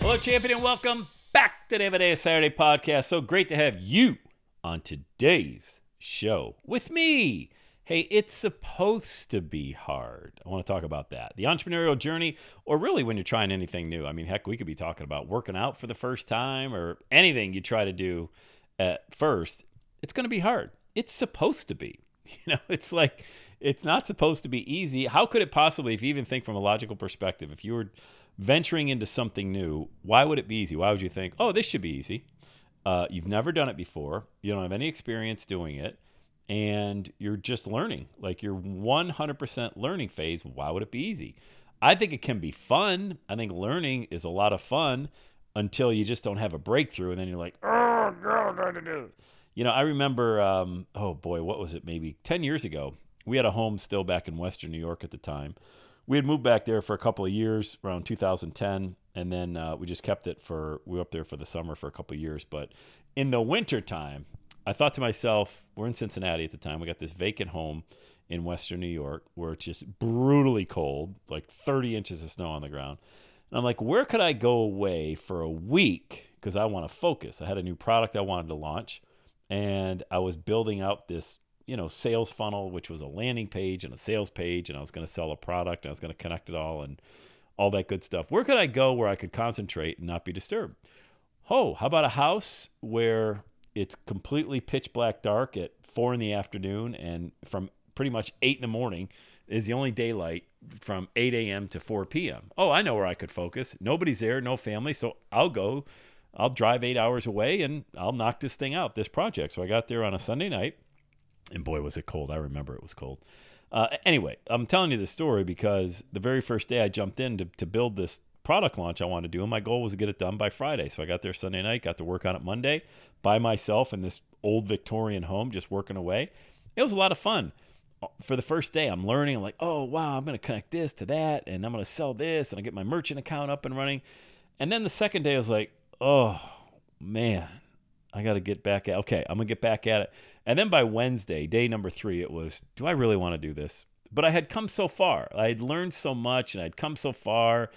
Hello, champion, and welcome back to the Everyday Saturday podcast. So great to have you on today's show with me. Hey, it's supposed to be hard. I want to talk about that. The entrepreneurial journey, or really when you're trying anything new. I mean, heck, we could be talking about working out for the first time or anything you try to do at first. It's going to be hard. It's supposed to be. You know, it's like it's not supposed to be easy. How could it possibly, if you even think from a logical perspective, if you were venturing into something new, why would it be easy? Why would you think, oh, this should be easy? Uh, you've never done it before. You don't have any experience doing it and you're just learning. Like you're 100% learning phase. Why would it be easy? I think it can be fun. I think learning is a lot of fun until you just don't have a breakthrough, and then you're like, oh god, what I do? You know, I remember, um, oh boy, what was it? Maybe 10 years ago. We had a home still back in Western New York at the time. We had moved back there for a couple of years, around 2010, and then uh, we just kept it for we were up there for the summer for a couple of years. But in the winter time, I thought to myself, we're in Cincinnati at the time. We got this vacant home in Western New York where it's just brutally cold, like 30 inches of snow on the ground. And I'm like, where could I go away for a week? Because I want to focus. I had a new product I wanted to launch, and I was building out this, you know, sales funnel, which was a landing page and a sales page, and I was going to sell a product, and I was going to connect it all, and all that good stuff. Where could I go where I could concentrate and not be disturbed? Oh, how about a house where it's completely pitch black dark at four in the afternoon, and from pretty much eight in the morning is the only daylight from 8 a.m. to 4 p.m. Oh, I know where I could focus. Nobody's there, no family, so I'll go. I'll drive eight hours away and I'll knock this thing out, this project. So I got there on a Sunday night, and boy, was it cold. I remember it was cold. Uh, anyway, I'm telling you this story because the very first day I jumped in to, to build this product launch I wanted to do, and my goal was to get it done by Friday. So I got there Sunday night, got to work on it Monday by myself in this old Victorian home, just working away. It was a lot of fun. For the first day, I'm learning. I'm like, oh wow, I'm going to connect this to that, and I'm going to sell this, and I get my merchant account up and running. And then the second day, I was like, oh man, I got to get back at. Okay, I'm gonna get back at it. And then by Wednesday, day number three, it was, do I really want to do this? But I had come so far. I had learned so much, and I'd come so far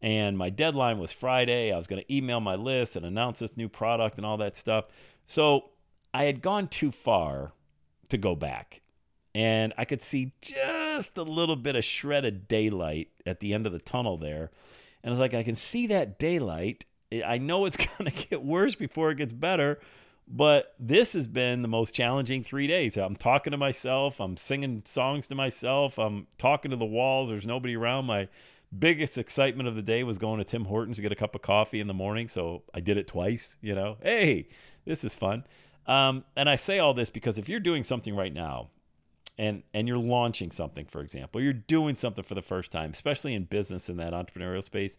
and my deadline was Friday. I was going to email my list and announce this new product and all that stuff. So I had gone too far to go back. And I could see just a little bit of shredded daylight at the end of the tunnel there. And I was like, I can see that daylight. I know it's going to get worse before it gets better. But this has been the most challenging three days. I'm talking to myself. I'm singing songs to myself. I'm talking to the walls. There's nobody around. My biggest excitement of the day was going to Tim Hortons to get a cup of coffee in the morning. So I did it twice, you know. Hey, this is fun. Um, and I say all this because if you're doing something right now and and you're launching something, for example, you're doing something for the first time, especially in business in that entrepreneurial space,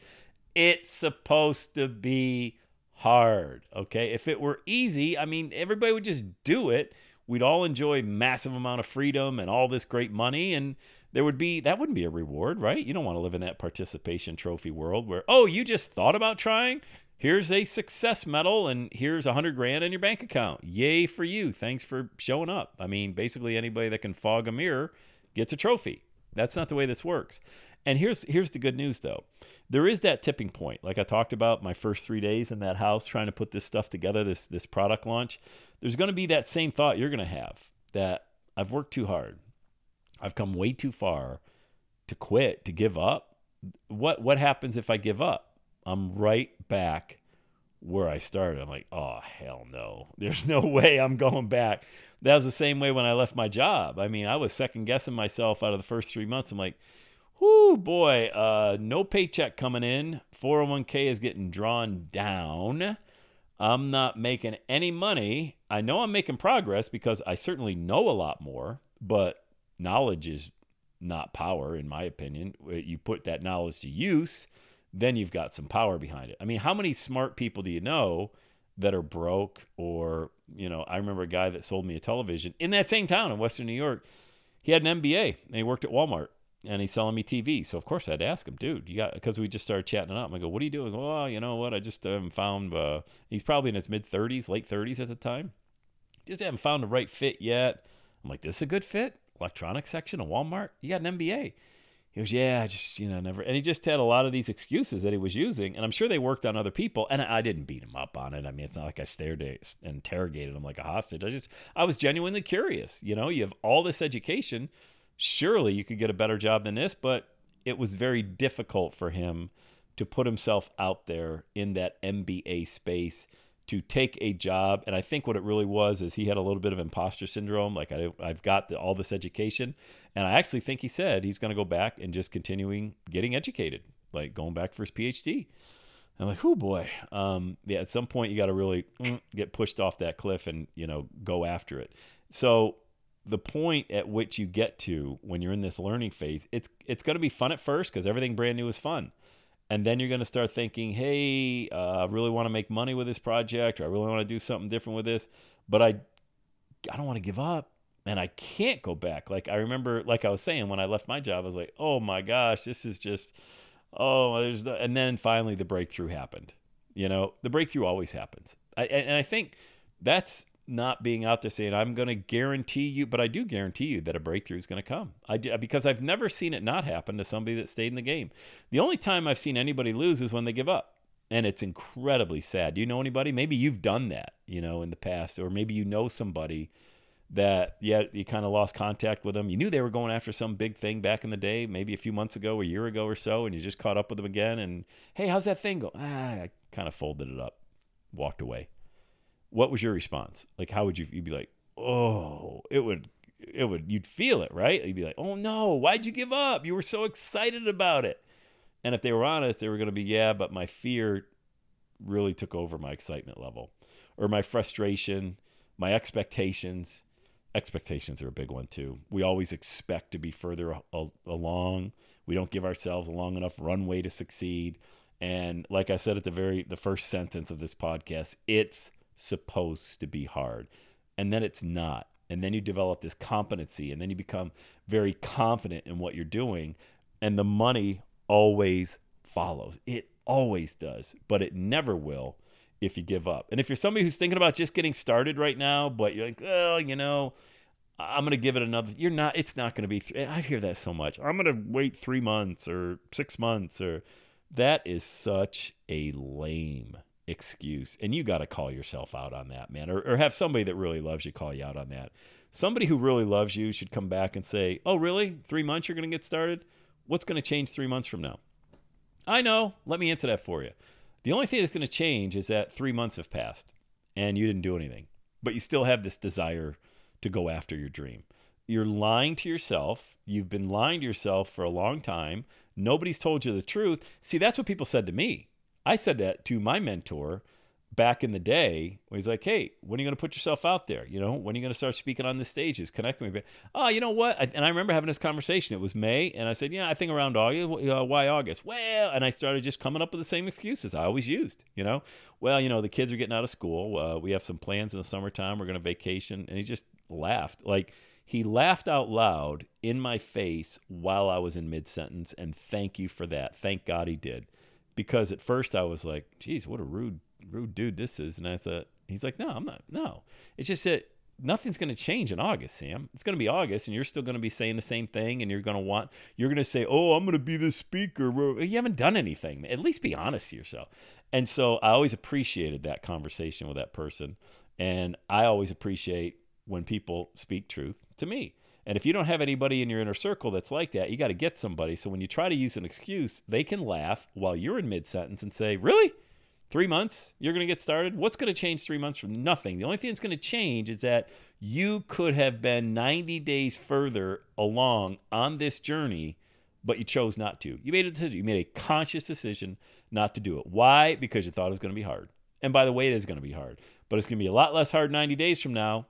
it's supposed to be hard. Okay. If it were easy, I mean, everybody would just do it. We'd all enjoy massive amount of freedom and all this great money and there would be that wouldn't be a reward, right? You don't want to live in that participation trophy world where oh, you just thought about trying. Here's a success medal and here's a hundred grand in your bank account. Yay for you! Thanks for showing up. I mean, basically anybody that can fog a mirror gets a trophy. That's not the way this works. And here's here's the good news though. There is that tipping point. Like I talked about my first 3 days in that house trying to put this stuff together, this this product launch. There's going to be that same thought you're going to have that I've worked too hard. I've come way too far to quit, to give up. What what happens if I give up? I'm right back where I started. I'm like, oh, hell no. There's no way I'm going back. That was the same way when I left my job. I mean, I was second guessing myself out of the first three months. I'm like, whoo, boy, uh, no paycheck coming in. 401k is getting drawn down. I'm not making any money. I know I'm making progress because I certainly know a lot more, but knowledge is not power, in my opinion. You put that knowledge to use then you've got some power behind it. I mean, how many smart people do you know that are broke or, you know, I remember a guy that sold me a television in that same town in Western New York. He had an MBA and he worked at Walmart and he's selling me TV. So of course I to ask him, dude, you got because we just started chatting it up. I go, what are you doing? Oh, you know what? I just haven't found. Uh, he's probably in his mid 30s, late 30s at the time. Just haven't found the right fit yet. I'm like, this is a good fit. Electronics section of Walmart. You got an MBA. He goes, yeah, I just, you know, never. And he just had a lot of these excuses that he was using. And I'm sure they worked on other people. And I didn't beat him up on it. I mean, it's not like I stared at interrogated him like a hostage. I just, I was genuinely curious. You know, you have all this education. Surely you could get a better job than this. But it was very difficult for him to put himself out there in that MBA space to take a job. And I think what it really was is he had a little bit of imposter syndrome. Like I, I've got the, all this education, and I actually think he said he's going to go back and just continuing getting educated, like going back for his PhD. I'm like, oh boy, um, yeah. At some point, you got to really mm, get pushed off that cliff and you know go after it. So the point at which you get to when you're in this learning phase, it's it's going to be fun at first because everything brand new is fun and then you're going to start thinking, hey, uh, I really want to make money with this project, or I really want to do something different with this, but I, I don't want to give up, and I can't go back. Like I remember, like I was saying, when I left my job, I was like, oh my gosh, this is just, oh, there's, the, and then finally the breakthrough happened. You know, the breakthrough always happens, I, and I think that's not being out there saying I'm going to guarantee you, but I do guarantee you that a breakthrough is going to come. I do, because I've never seen it not happen to somebody that stayed in the game. The only time I've seen anybody lose is when they give up, and it's incredibly sad. Do you know anybody? Maybe you've done that, you know, in the past, or maybe you know somebody that yeah you kind of lost contact with them. You knew they were going after some big thing back in the day, maybe a few months ago, a year ago or so, and you just caught up with them again. And hey, how's that thing go? Ah, I kind of folded it up, walked away what was your response? Like, how would you? You'd be like, oh, it would, it would. You'd feel it, right? You'd be like, oh no, why'd you give up? You were so excited about it. And if they were honest, they were going to be, yeah, but my fear really took over my excitement level, or my frustration, my expectations. Expectations are a big one too. We always expect to be further along. We don't give ourselves a long enough runway to succeed. And like I said at the very the first sentence of this podcast, it's supposed to be hard. And then it's not. And then you develop this competency and then you become very confident in what you're doing. And the money always follows. It always does, but it never will if you give up. And if you're somebody who's thinking about just getting started right now, but you're like, well, you know, I'm going to give it another, you're not, it's not going to be, th- I hear that so much. I'm going to wait three months or six months or that is such a lame excuse. And you got to call yourself out on that, man, or, or have somebody that really loves you call you out on that. Somebody who really loves you should come back and say, Oh, really? Three months you're going to get started? What's going to change three months from now? I know. Let me answer that for you. The only thing that's going to change is that three months have passed and you didn't do anything, but you still have this desire to go after your dream. You're lying to yourself. You've been lying to yourself for a long time. Nobody's told you the truth. See, that's what people said to me. I said that to my mentor back in the day he's like, hey, when are you going to put yourself out there? You know, when are you going to start speaking on the stages, connecting with me? Oh, you know what? and I remember having this conversation. It was May, and I said, yeah, I think around August. Uh, why August? Well, and I started just coming up with the same excuses I always used. You know, well, you know, the kids are getting out of school. Uh, we have some plans in the summertime. We're going to vacation, and he just laughed like. He laughed out loud in my face while I was in mid sentence, and thank you for that. Thank God he did because at first I was like, geez, what a rude, rude dude this is. And I thought, he's like, no, I'm not. No, it's just that nothing's going to change in August, Sam. It's going to be August, and you're still going to be saying the same thing, and you're going to want, you're going to say, oh, I'm going to be the speaker. You haven't done anything. At least be honest to yourself. And so I always appreciated that conversation with that person. And I always appreciate when people speak truth to me. And if you don't have anybody in your inner circle that's like that, you got to get somebody. So when you try to use an excuse, they can laugh while you're in mid sentence and say, Really? Three months, you're going to get started. What's going to change three months from nothing? The only thing that's going to change is that you could have been 90 days further along on this journey, but you chose not to. You made a decision. You made a conscious decision not to do it. Why? Because you thought it was going to be hard. And by the way, it is going to be hard, but it's going to be a lot less hard 90 days from now.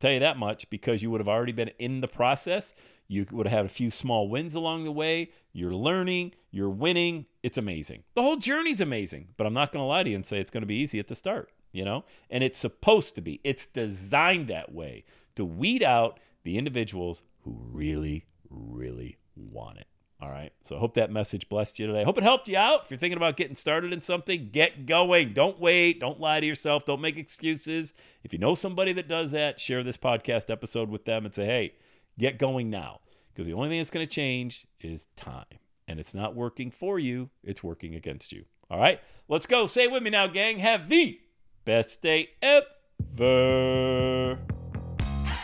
Tell you that much because you would have already been in the process. You would have had a few small wins along the way. You're learning, you're winning. It's amazing. The whole journey's amazing, but I'm not going to lie to you and say it's going to be easy at the start, you know? And it's supposed to be. It's designed that way to weed out the individuals who really, really want it. All right. So I hope that message blessed you today. Hope it helped you out. If you're thinking about getting started in something, get going. Don't wait. Don't lie to yourself. Don't make excuses. If you know somebody that does that, share this podcast episode with them and say, hey, get going now. Because the only thing that's going to change is time. And it's not working for you, it's working against you. All right. Let's go. Say it with me now, gang. Have the best day ever.